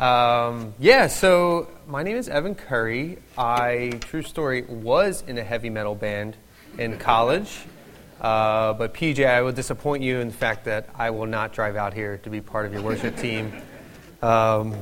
Um, yeah, so my name is Evan Curry. I, true story, was in a heavy metal band in college. Uh, but PJ, I will disappoint you in the fact that I will not drive out here to be part of your worship team. Um,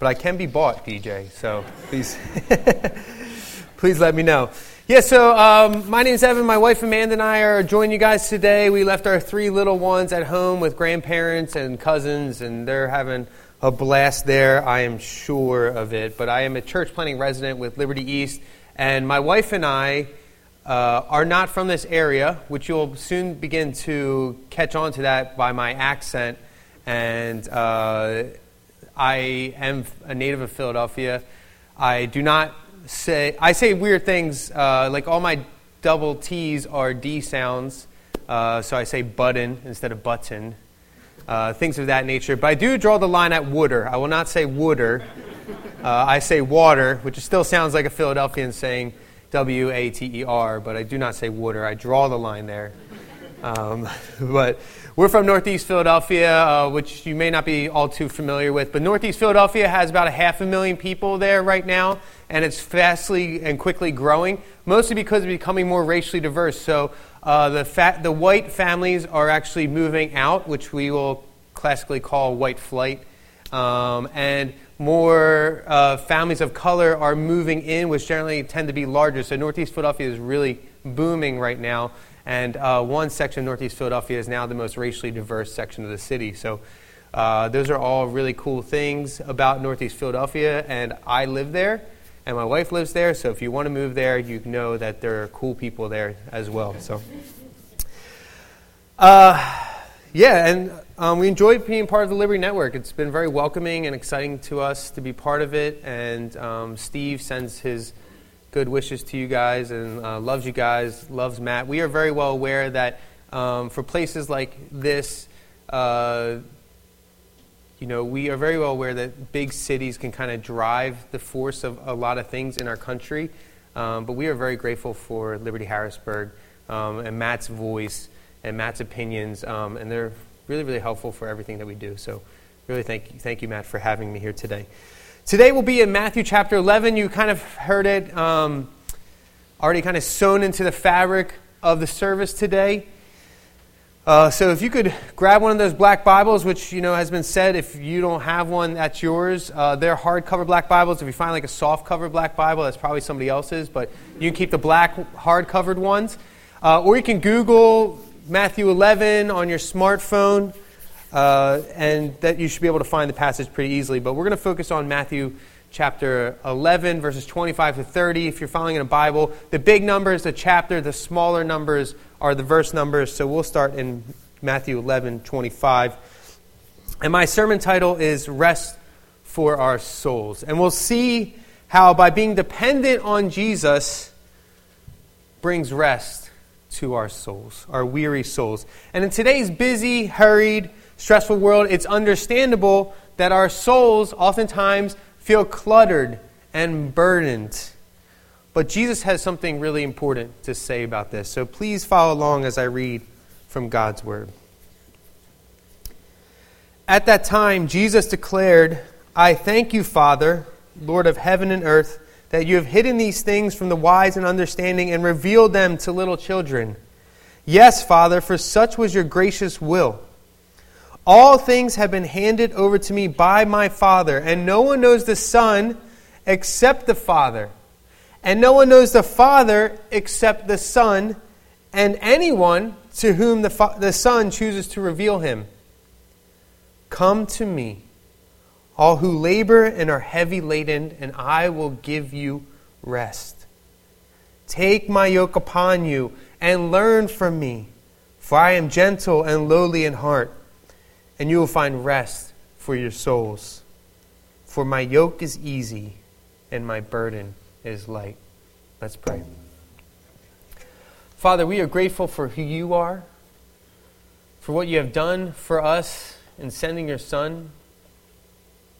but I can be bought, PJ, so please, please let me know. Yeah, so um, my name is Evan. My wife Amanda and I are joining you guys today. We left our three little ones at home with grandparents and cousins, and they're having a blast there. I am sure of it. But I am a church planting resident with Liberty East, and my wife and I uh, are not from this area, which you'll soon begin to catch on to that by my accent. And uh, I am a native of Philadelphia. I do not say I say weird things. Uh, like all my double T's are D sounds, uh, so I say button instead of button. Uh, things of that nature. But I do draw the line at wooder. I will not say wooder. Uh, I say water, which still sounds like a Philadelphian saying W A T E R, but I do not say wooder. I draw the line there. Um, but we're from Northeast Philadelphia, uh, which you may not be all too familiar with. But Northeast Philadelphia has about a half a million people there right now, and it's fastly and quickly growing, mostly because it's becoming more racially diverse. So uh, the, fat, the white families are actually moving out, which we will classically call white flight. Um, and more uh, families of color are moving in, which generally tend to be larger. So Northeast Philadelphia is really booming right now. And uh, one section of Northeast Philadelphia is now the most racially diverse section of the city. So uh, those are all really cool things about Northeast Philadelphia. And I live there, and my wife lives there. So if you want to move there, you know that there are cool people there as well. So, uh, yeah, and um, we enjoy being part of the Liberty Network. It's been very welcoming and exciting to us to be part of it. And um, Steve sends his good wishes to you guys and uh, loves you guys, loves Matt. We are very well aware that um, for places like this, uh, you know, we are very well aware that big cities can kind of drive the force of a lot of things in our country. Um, but we are very grateful for Liberty Harrisburg um, and Matt's voice and Matt's opinions, um, and they're really, really helpful for everything that we do. So, really, thank you, thank you, Matt, for having me here today. Today we'll be in Matthew chapter 11. You kind of heard it um, already kind of sewn into the fabric of the service today. Uh, so if you could grab one of those black Bibles, which you know has been said, if you don't have one, that's yours. Uh, they're hardcover black Bibles. If you find like a soft cover black Bible, that's probably somebody else's, but you can keep the black hard covered ones. Uh, or you can Google Matthew 11 on your smartphone. Uh, and that you should be able to find the passage pretty easily. But we're going to focus on Matthew chapter 11, verses 25 to 30. If you're following in a Bible, the big numbers, the chapter, the smaller numbers are the verse numbers. So we'll start in Matthew 11, 25. And my sermon title is Rest for Our Souls. And we'll see how by being dependent on Jesus brings rest to our souls, our weary souls. And in today's busy, hurried, stressful world, it's understandable that our souls oftentimes feel cluttered and burdened. But Jesus has something really important to say about this. So please follow along as I read from God's Word. At that time, Jesus declared, I thank you, Father, Lord of heaven and earth, that you have hidden these things from the wise and understanding and revealed them to little children. Yes, Father, for such was your gracious will. All things have been handed over to me by my Father, and no one knows the Son except the Father. And no one knows the Father except the Son, and anyone to whom the, fa- the Son chooses to reveal him. Come to me, all who labor and are heavy laden, and I will give you rest. Take my yoke upon you and learn from me, for I am gentle and lowly in heart and you will find rest for your souls. For my yoke is easy and my burden is light. Let's pray. Father, we are grateful for who you are, for what you have done for us in sending your Son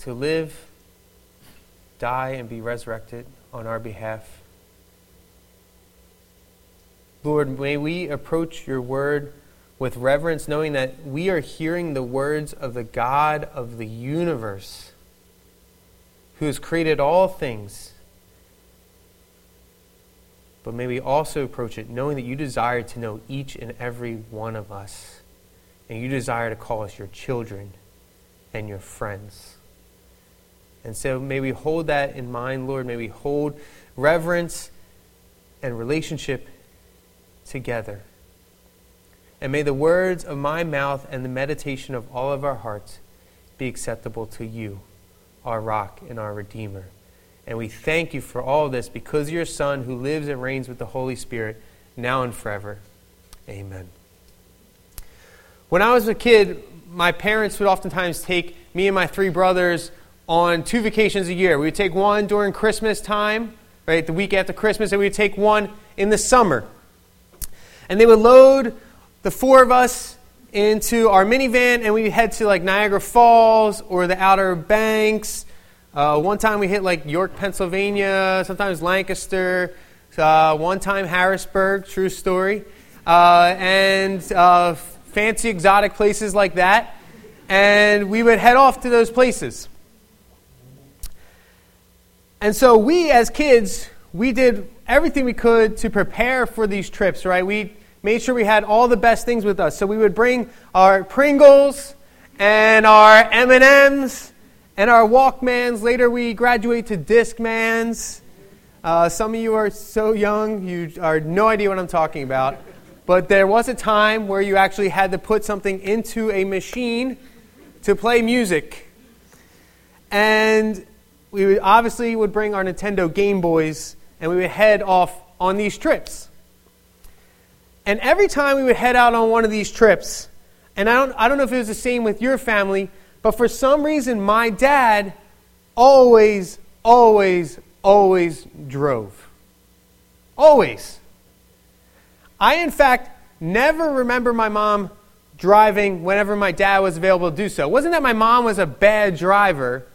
to live, die, and be resurrected on our behalf. Lord, may we approach your word with reverence, knowing that we are hearing the words of the God of the universe. who has created all things. But may we also approach it knowing that you desire to know each and every one of us, and you desire to call us your children and your friends. And so may we hold that in mind, Lord. May we hold reverence and relationship together. And may the words of my mouth and the meditation of all of our hearts be acceptable to you, our rock and our Redeemer. And we thank you for all this because of your Son who lives and reigns with the Holy Spirit now and forever. Amen. When I was a kid, my parents would oftentimes take me and my three brothers on two vacations a year. We would take one during Christmas time, right, the week after Christmas, and we would take one in the summer. And they would load the four of us into our minivan and we would head to like Niagara Falls or the Outer Banks. Uh, one time we hit like York, Pennsylvania, sometimes Lancaster, uh, one time Harrisburg, true story, uh, and uh, fancy exotic places like that. And we would head off to those places. And so we, as kids, we did everything we could to prepare for these trips, right? We made sure we had all the best things with us. So we would bring our Pringles and our M&Ms and our Walkmans. Later we graduate to Discmans. Uh, some of you are so young, you are no idea what I'm talking about. But there was a time where you actually had to put something into a machine to play music. And we would obviously would bring our Nintendo Game Boys and we would head off on these trips. And every time we would head out on one of these trips, and I don't, I don't know if it was the same with your family, but for some reason, my dad always, always, always drove. Always. I, in fact, never remember my mom driving whenever my dad was available to do so. It wasn't that my mom was a bad driver,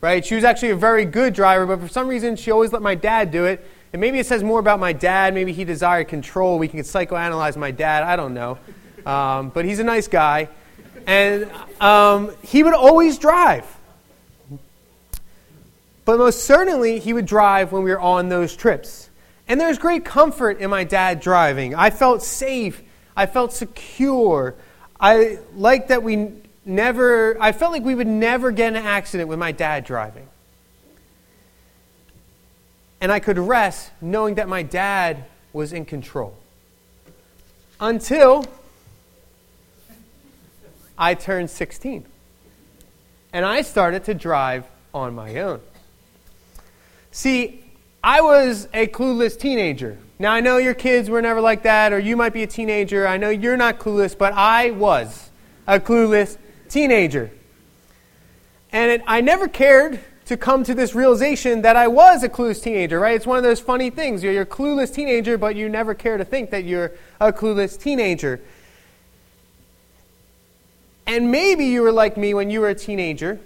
right? She was actually a very good driver, but for some reason she always let my dad do it. And maybe it says more about my dad. Maybe he desired control. We can psychoanalyze my dad. I don't know. Um, but he's a nice guy. And um, he would always drive. But most certainly, he would drive when we were on those trips. And there's great comfort in my dad driving. I felt safe. I felt secure. I liked that we never, I felt like we would never get in an accident with my dad driving. And I could rest knowing that my dad was in control. Until I turned 16. And I started to drive on my own. See, I was a clueless teenager. Now, I know your kids were never like that, or you might be a teenager. I know you're not clueless, but I was a clueless teenager. And it, I never cared to come to this realization that I was a clueless teenager, right? It's one of those funny things. You're, you're a clueless teenager, but you never care to think that you're a clueless teenager. And maybe you were like me when you were a teenager,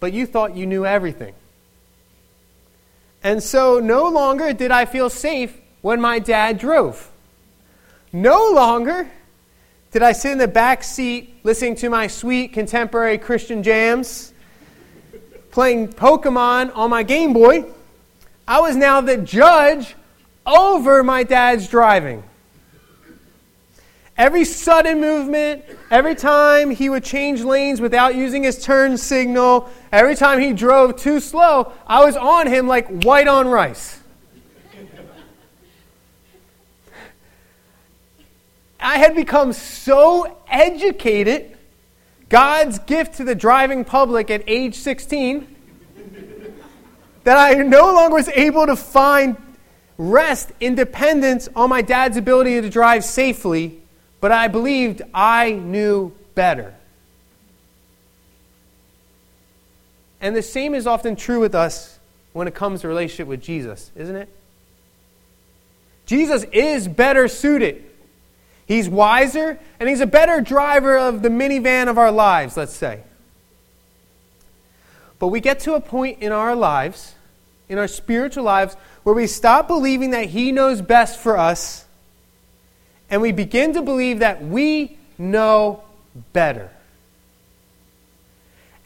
but you thought you knew everything. And so no longer did I feel safe when my dad drove. No longer did I sit in the back seat listening to my sweet contemporary Christian jams, playing Pokemon on my Game Boy? I was now the judge over my dad's driving. Every sudden movement, every time he would change lanes without using his turn signal, every time he drove too slow, I was on him like white on rice. I had become so educated, God's gift to the driving public at age 16, that I no longer was able to find rest, independence on my dad's ability to drive safely, but I believed I knew better. And the same is often true with us when it comes to relationship with Jesus, isn't it? Jesus is better suited He's wiser and he's a better driver of the minivan of our lives, let's say. But we get to a point in our lives, in our spiritual lives, where we stop believing that he knows best for us and we begin to believe that we know better.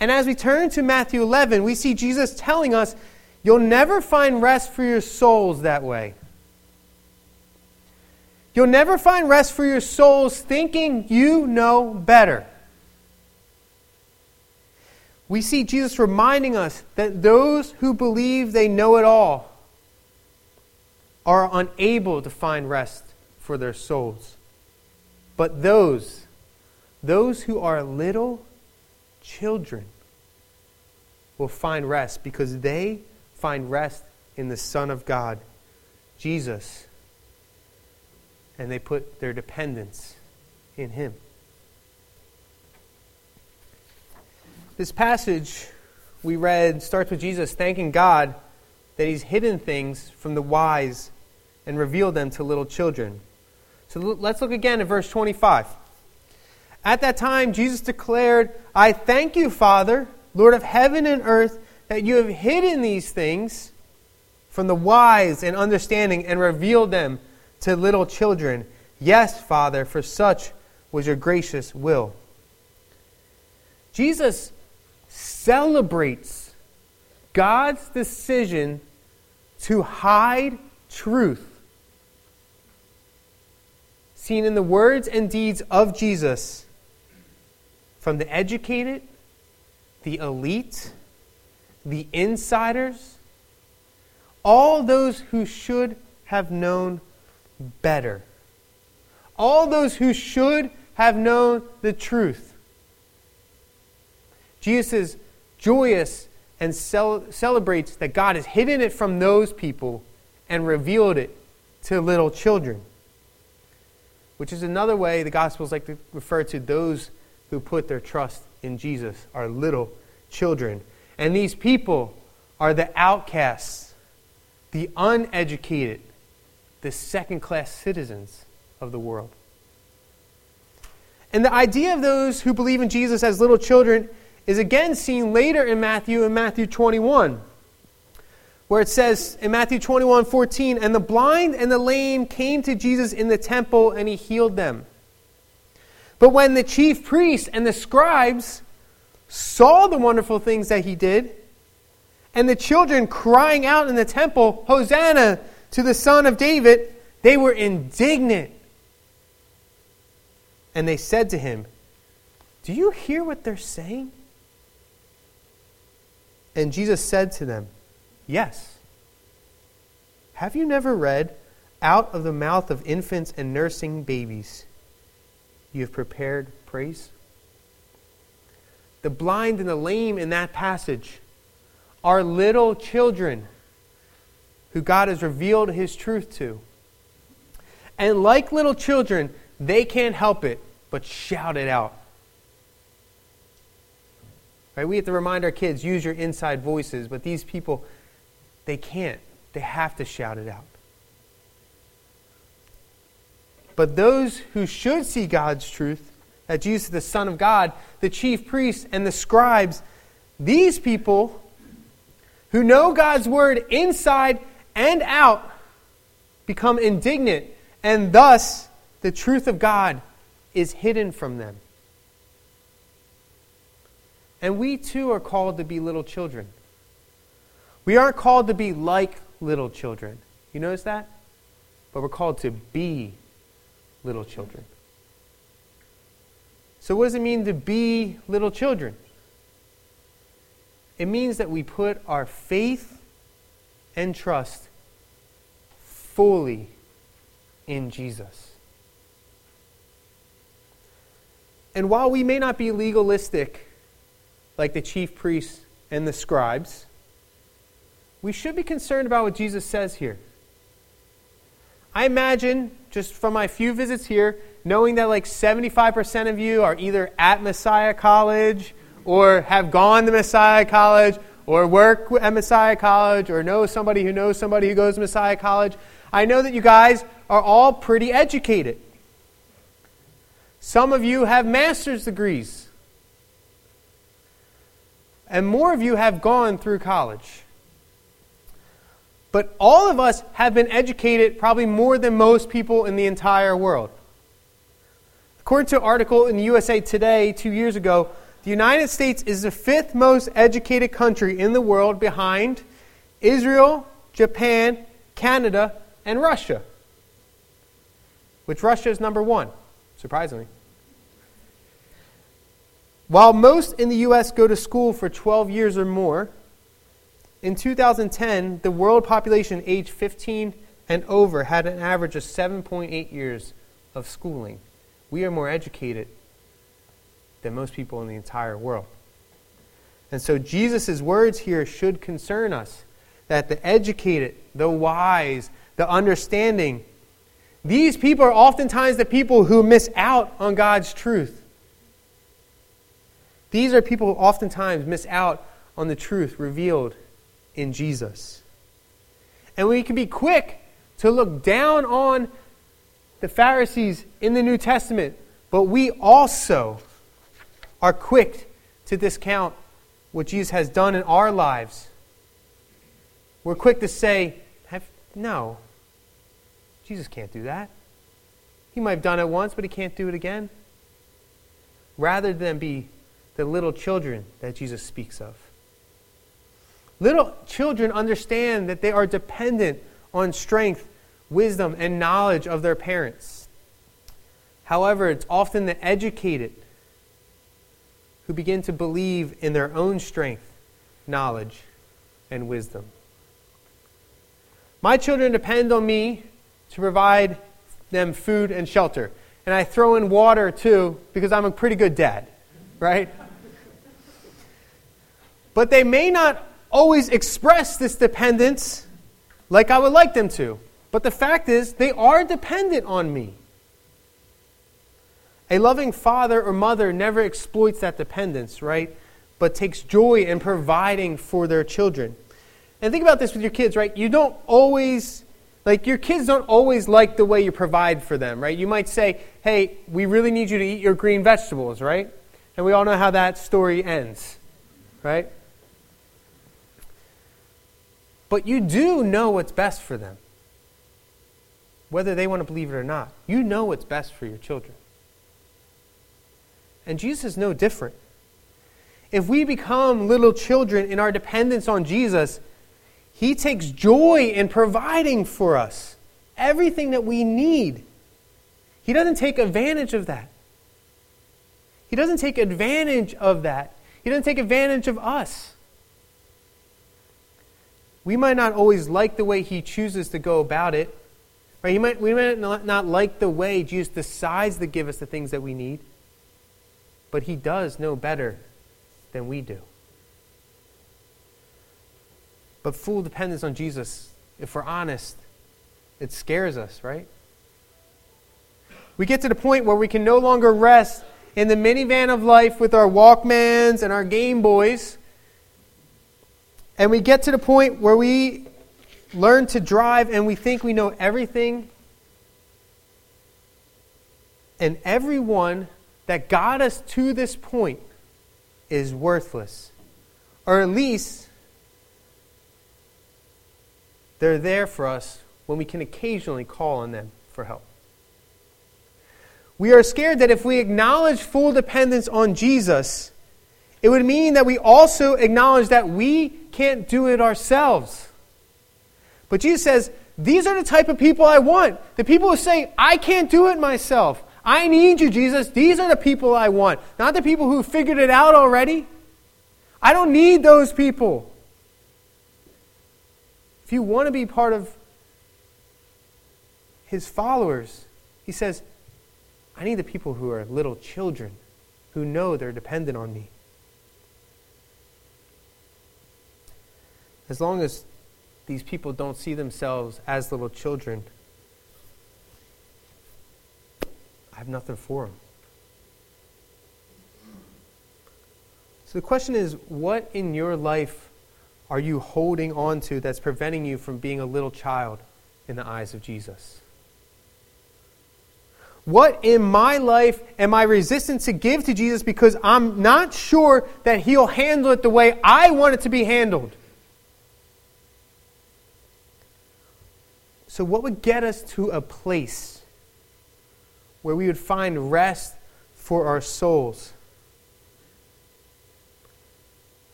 And as we turn to Matthew 11, we see Jesus telling us, You'll never find rest for your souls that way. You'll never find rest for your souls thinking you know better. We see Jesus reminding us that those who believe they know it all are unable to find rest for their souls. But those, those who are little children, will find rest because they find rest in the Son of God, Jesus, and they put their dependence in Him. This passage we read starts with Jesus thanking God that He's hidden things from the wise and revealed them to little children. So let's look again at verse 25. At that time, Jesus declared, I thank you, Father, Lord of heaven and earth, that you have hidden these things from the wise and understanding and revealed them to little children. Yes, Father, for such was your gracious will. Jesus celebrates God's decision to hide truth seen in the words and deeds of Jesus from the educated, the elite, the insiders, all those who should have known better, all those who should have known the truth. Jesus is joyous and cel- celebrates that God has hidden it from those people and revealed it to little children which is another way the Gospels like to refer to those who put their trust in Jesus, are little children. And these people are the outcasts, the uneducated, the second class citizens of the world. And the idea of those who believe in Jesus as little children is again seen later in Matthew, in Matthew 21 where it says in Matthew 21 14, and the blind and the lame came to Jesus in the temple, and he healed them. But when the chief priests and the scribes saw the wonderful things that he did, and the children crying out in the temple, Hosanna to the Son of David, they were indignant. And they said to him, Do you hear what they're saying? And Jesus said to them, Yes. Have you never read, Out of the mouth of infants and nursing babies, you have prepared praise? The blind and the lame in that passage are little children who God has revealed his truth to. And like little children, they can't help it but shout it out. Right? We have to remind our kids use your inside voices, but these people they can't. They have to shout it out. But those who should see God's truth, that Jesus is the Son of God, the chief priests, and the scribes, these people who know God's word inside and out become indignant, and thus the truth of God is hidden from them. And we too are called to be little children. We aren't called to be like little children. You notice that? But we're called to be little children. So, what does it mean to be little children? It means that we put our faith and trust fully in Jesus. And while we may not be legalistic like the chief priests and the scribes, we should be concerned about what Jesus says here. I imagine, just from my few visits here, knowing that like 75% of you are either at Messiah College or have gone to Messiah College or work at Messiah College or know somebody who knows somebody who goes to Messiah College. I know that you guys are all pretty educated. Some of you have master's degrees. And more of you have gone through college. But all of us have been educated probably more than most people in the entire world. According to an article in the USA Today two years ago, the United States is the fifth most educated country in the world behind Israel, Japan, Canada, and Russia. Which Russia is number one, surprisingly. While most in the U.S. go to school for 12 years or more, in 2010, the world population aged 15 and over had an average of 7.8 years of schooling. We are more educated than most people in the entire world. And so Jesus' words here should concern us that the educated, the wise, the understanding, these people are oftentimes the people who miss out on God's truth. These are people who oftentimes miss out on the truth revealed in Jesus. And we can be quick to look down on the Pharisees in the New Testament, but we also are quick to discount what Jesus has done in our lives. We're quick to say, no, Jesus can't do that. He might have done it once, but he can't do it again. Rather than be the little children that Jesus speaks of. Little children understand that they are dependent on strength, wisdom, and knowledge of their parents. However, it's often the educated who begin to believe in their own strength, knowledge, and wisdom. My children depend on me to provide them food and shelter. And I throw in water too because I'm a pretty good dad, right? But they may not always express this dependence like I would like them to. But the fact is, they are dependent on me. A loving father or mother never exploits that dependence, right? But takes joy in providing for their children. And think about this with your kids, right? You don't always, like, your kids don't always like the way you provide for them, right? You might say, hey, we really need you to eat your green vegetables, right? And we all know how that story ends, right? But you do know what's best for them, whether they want to believe it or not. You know what's best for your children. And Jesus is no different. If we become little children in our dependence on Jesus, He takes joy in providing for us everything that we need. He doesn't take advantage of that. He doesn't take advantage of that. He doesn't take advantage of us. We might not always like the way He chooses to go about it. Right? He might, we might not like the way Jesus decides to give us the things that we need but he does know better than we do. But full dependence on Jesus, if we're honest, it scares us, right? We get to the point where we can no longer rest in the minivan of life with our Walkmans and our Game Boys. And we get to the point where we learn to drive and we think we know everything. And everyone that got us to this point is worthless. Or at least they're there for us when we can occasionally call on them for help. We are scared that if we acknowledge full dependence on Jesus, it would mean that we also acknowledge that we can't do it ourselves. But Jesus says, These are the type of people I want. The people who say, I can't do it myself. I need you, Jesus. These are the people I want, not the people who figured it out already. I don't need those people. If you want to be part of his followers, he says, I need the people who are little children, who know they're dependent on me. As long as these people don't see themselves as little children, I have nothing for them. So the question is what in your life are you holding on to that's preventing you from being a little child in the eyes of Jesus? What in my life am I resistant to give to Jesus because I'm not sure that He'll handle it the way I want it to be handled? So, what would get us to a place where we would find rest for our souls.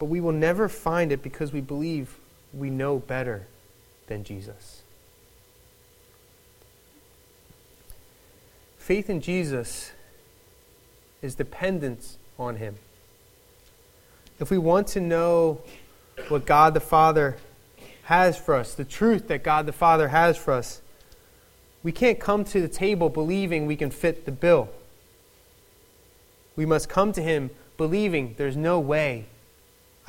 But we will never find it because we believe we know better than Jesus. Faith in Jesus is dependence on Him. If we want to know what God the Father has for us, the truth that God the Father has for us, we can't come to the table believing we can fit the bill. We must come to Him believing there's no way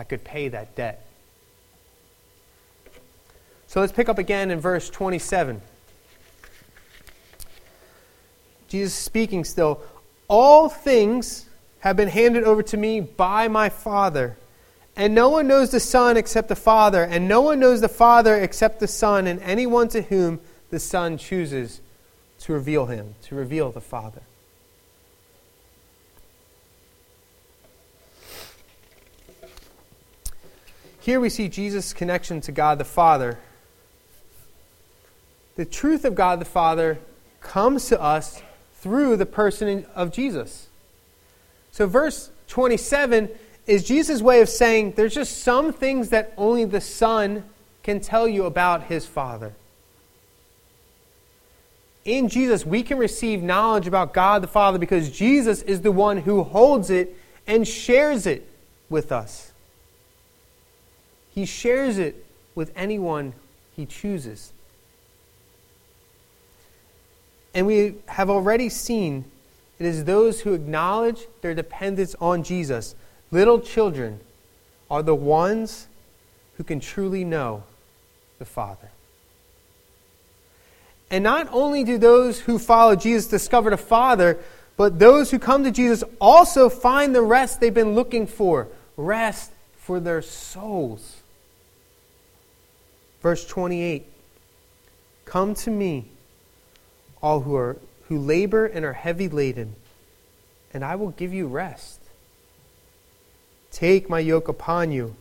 I could pay that debt. So let's pick up again in verse 27. Jesus speaking still, All things have been handed over to me by my Father. And no one knows the Son except the Father, and no one knows the Father except the Son, and anyone to whom the Son chooses to reveal him, to reveal the Father. Here we see Jesus' connection to God the Father. The truth of God the Father comes to us through the person of Jesus. So, verse 27 is Jesus' way of saying there's just some things that only the Son can tell you about his Father. In Jesus, we can receive knowledge about God the Father because Jesus is the one who holds it and shares it with us. He shares it with anyone he chooses. And we have already seen it is those who acknowledge their dependence on Jesus, little children, are the ones who can truly know the Father. And not only do those who follow Jesus discover the Father, but those who come to Jesus also find the rest they've been looking for rest for their souls. Verse 28 Come to me, all who, are, who labor and are heavy laden, and I will give you rest. Take my yoke upon you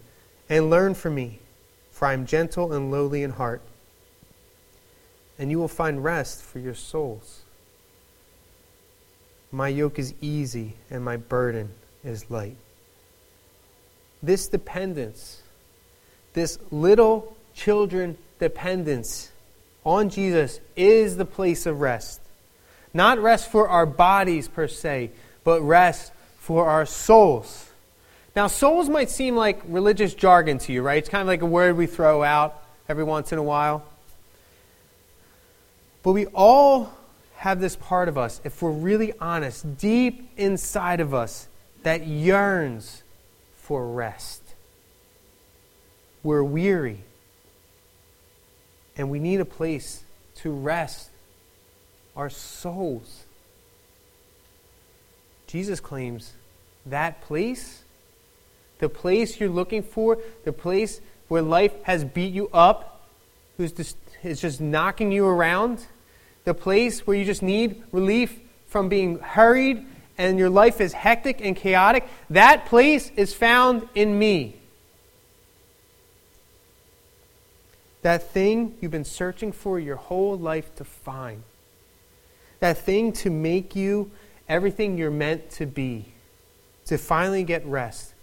and learn from me, for I am gentle and lowly in heart, and you will find rest for your souls. My yoke is easy and my burden is light. This dependence, this little children dependence on Jesus is the place of rest. Not rest for our bodies per se, but rest for our souls. Now, souls might seem like religious jargon to you, right? It's kind of like a word we throw out every once in a while. But we all have this part of us, if we're really honest, deep inside of us, that yearns for rest. We're weary and we need a place to rest our souls. Jesus claims that place, the place you're looking for, the place where life has beat you up, who's just, is just knocking you around, the place where you just need relief from being hurried and your life is hectic and chaotic, that place is found in me. That thing you've been searching for your whole life to find. That thing to make you everything you're meant to be. To finally get rest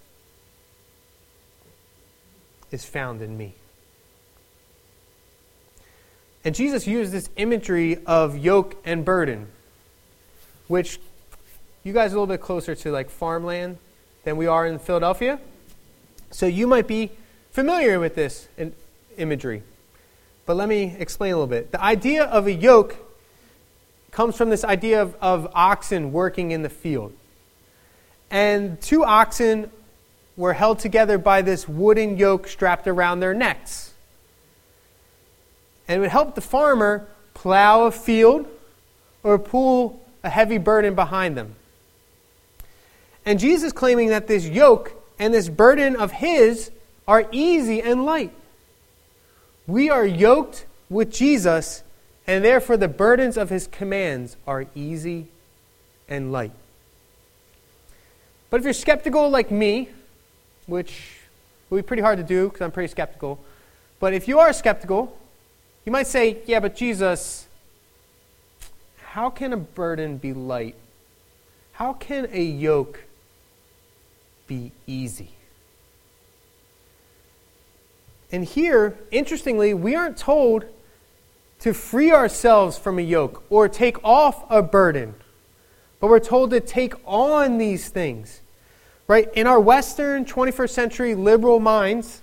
is found in me. And Jesus used this imagery of yoke and burden, which you guys are a little bit closer to like farmland than we are in Philadelphia. So you might be familiar with this imagery. But let me explain a little bit. The idea of a yoke comes from this idea of, of oxen working in the field. And two oxen were held together by this wooden yoke strapped around their necks. And it would help the farmer plow a field or pull a heavy burden behind them. And Jesus claiming that this yoke and this burden of his are easy and light. We are yoked with Jesus, and therefore the burdens of his commands are easy and light. But if you're skeptical like me, which will be pretty hard to do because I'm pretty skeptical, but if you are skeptical, you might say, yeah, but Jesus, how can a burden be light? How can a yoke be easy? And here, interestingly, we aren't told to free ourselves from a yoke or take off a burden, but we're told to take on these things. Right? In our Western 21st century liberal minds,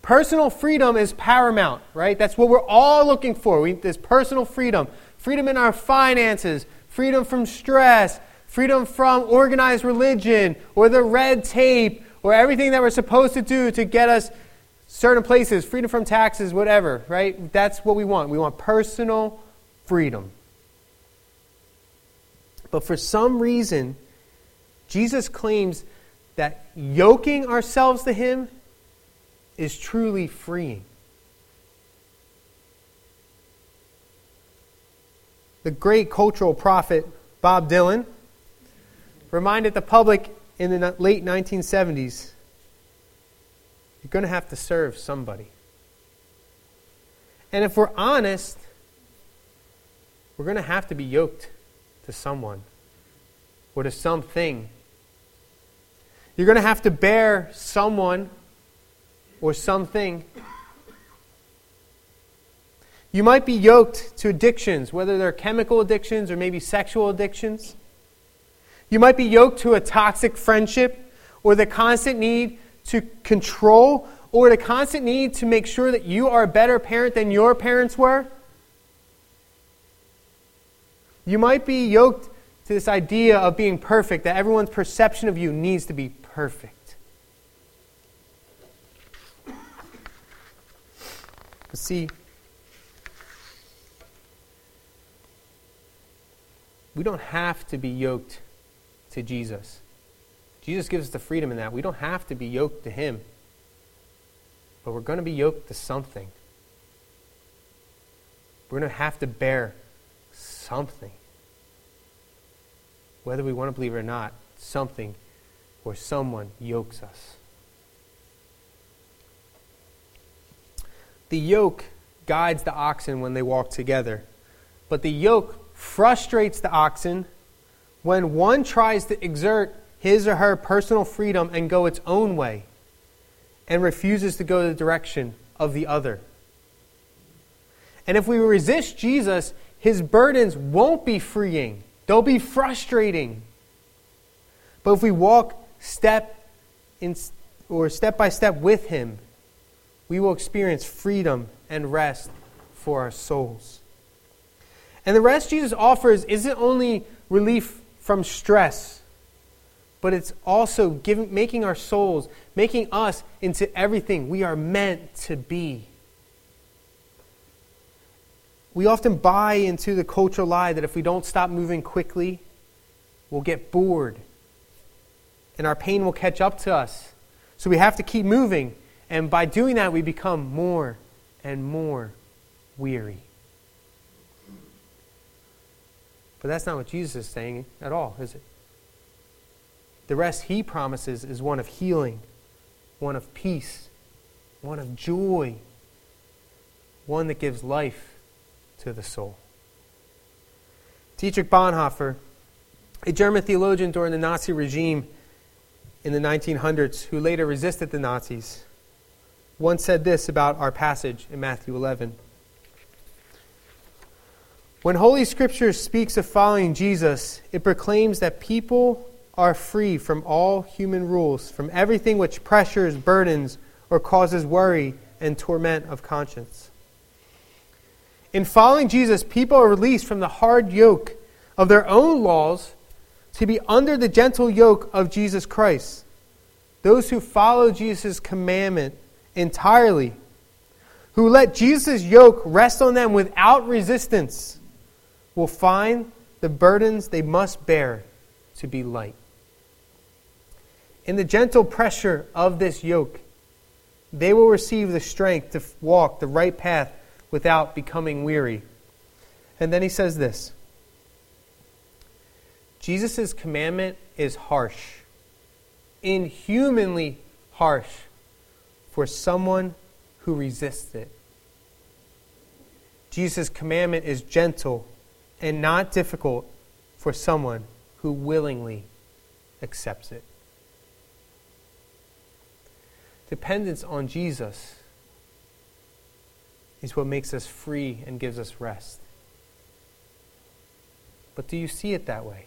personal freedom is paramount, right? That's what we're all looking for. We, this personal freedom. Freedom in our finances, freedom from stress, freedom from organized religion or the red tape or everything that we're supposed to do to get us certain places, freedom from taxes, whatever, right? That's what we want. We want personal freedom. But for some reason, Jesus claims that yoking ourselves to Him is truly freeing. The great cultural prophet Bob Dylan reminded the public in the late 1970s you're going to have to serve somebody. And if we're honest, we're going to have to be yoked to someone or to something. You're going to have to bear someone or something. You might be yoked to addictions, whether they're chemical addictions or maybe sexual addictions. You might be yoked to a toxic friendship or the constant need to control or the constant need to make sure that you are a better parent than your parents were. You might be yoked to this idea of being perfect, that everyone's perception of you needs to be perfect. But see, we don't have to be yoked to Jesus. Jesus gives us the freedom in that. We don't have to be yoked to Him, but we're going to be yoked to something. We're going to have to bear something. Whether we want to believe it or not, something or someone yokes us. The yoke guides the oxen when they walk together, but the yoke frustrates the oxen when one tries to exert his or her personal freedom and go its own way and refuses to go the direction of the other. And if we resist Jesus, his burdens won't be freeing, they'll be frustrating. But if we walk step in, or step by step with him, we will experience freedom and rest for our souls. And the rest Jesus offers isn't only relief from stress but it's also giving, making our souls, making us into everything we are meant to be. We often buy into the cultural lie that if we don't stop moving quickly, we'll get bored and our pain will catch up to us. So we have to keep moving. And by doing that, we become more and more weary. But that's not what Jesus is saying at all, is it? The rest he promises is one of healing, one of peace, one of joy, one that gives life to the soul. Dietrich Bonhoeffer, a German theologian during the Nazi regime in the 1900s who later resisted the Nazis, once said this about our passage in Matthew 11. When Holy Scripture speaks of following Jesus, it proclaims that people are free from all human rules, from everything which pressures, burdens, or causes worry and torment of conscience. In following Jesus, people are released from the hard yoke of their own laws to be under the gentle yoke of Jesus Christ. Those who follow Jesus' commandment entirely, who let Jesus' yoke rest on them without resistance, will find the burdens they must bear to be light. In the gentle pressure of this yoke, they will receive the strength to walk the right path without becoming weary. And then he says this Jesus' commandment is harsh, inhumanly harsh for someone who resists it. Jesus' commandment is gentle and not difficult for someone who willingly accepts it dependence on Jesus is what makes us free and gives us rest. But do you see it that way?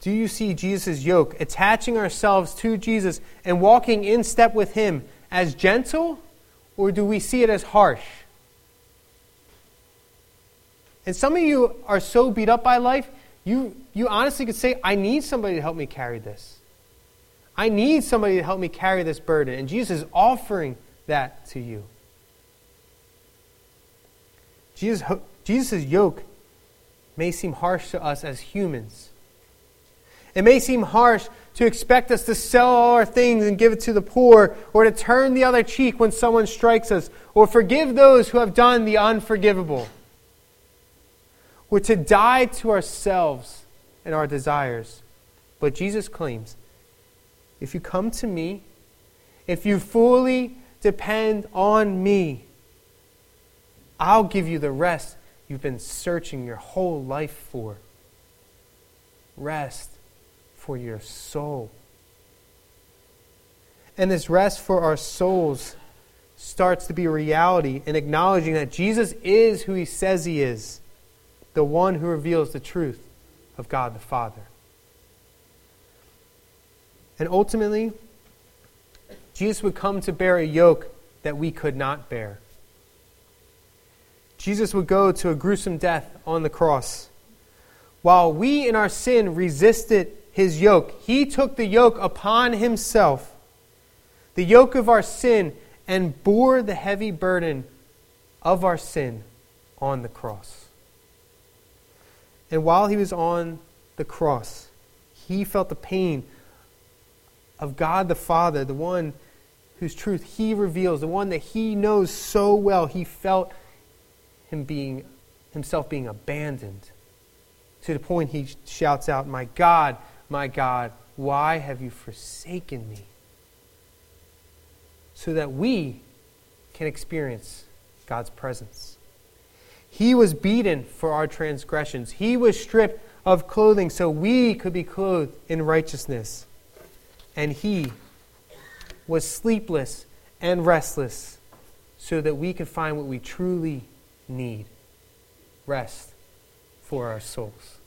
Do you see Jesus' yoke, attaching ourselves to Jesus and walking in step with Him as gentle, or do we see it as harsh? And some of you are so beat up by life, you, you honestly could say, I need somebody to help me carry this. I need somebody to help me carry this burden. And Jesus is offering that to you. Jesus' Jesus' yoke may seem harsh to us as humans. It may seem harsh to expect us to sell all our things and give it to the poor, or to turn the other cheek when someone strikes us, or forgive those who have done the unforgivable, or to die to ourselves and our desires. But Jesus claims if you come to me, if you fully depend on me, I'll give you the rest you've been searching your whole life for. Rest for your soul. And this rest for our souls starts to be a reality in acknowledging that Jesus is who he says he is, the one who reveals the truth of God the Father. And ultimately, Jesus would come to bear a yoke that we could not bear. Jesus would go to a gruesome death on the cross. While we in our sin resisted his yoke. He took the yoke upon himself, the yoke of our sin, and bore the heavy burden of our sin on the cross. And while he was on the cross, he felt the pain of God the Father, the one whose truth he reveals, the one that he knows so well. He felt him being himself being abandoned to the point he shouts out, "My God, my God, why have you forsaken me? So that we can experience God's presence. He was beaten for our transgressions, He was stripped of clothing so we could be clothed in righteousness. And He was sleepless and restless so that we could find what we truly need rest for our souls.